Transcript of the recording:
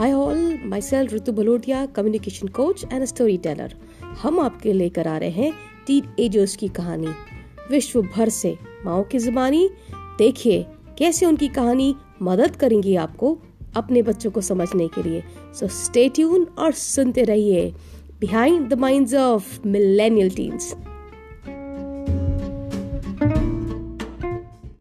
Hi all myself Ritu Bhalotia communication coach and storyteller हम आपके लेकर आ रहे हैं टीन एजर्स की कहानी। विश्व भर से माओ की जुबानी। देखिए, कैसे उनकी कहानी मदद करेंगी आपको अपने बच्चों को समझने के लिए। सो स्टे ट्यून और सुनते रहिए। Behind the minds of millennial teens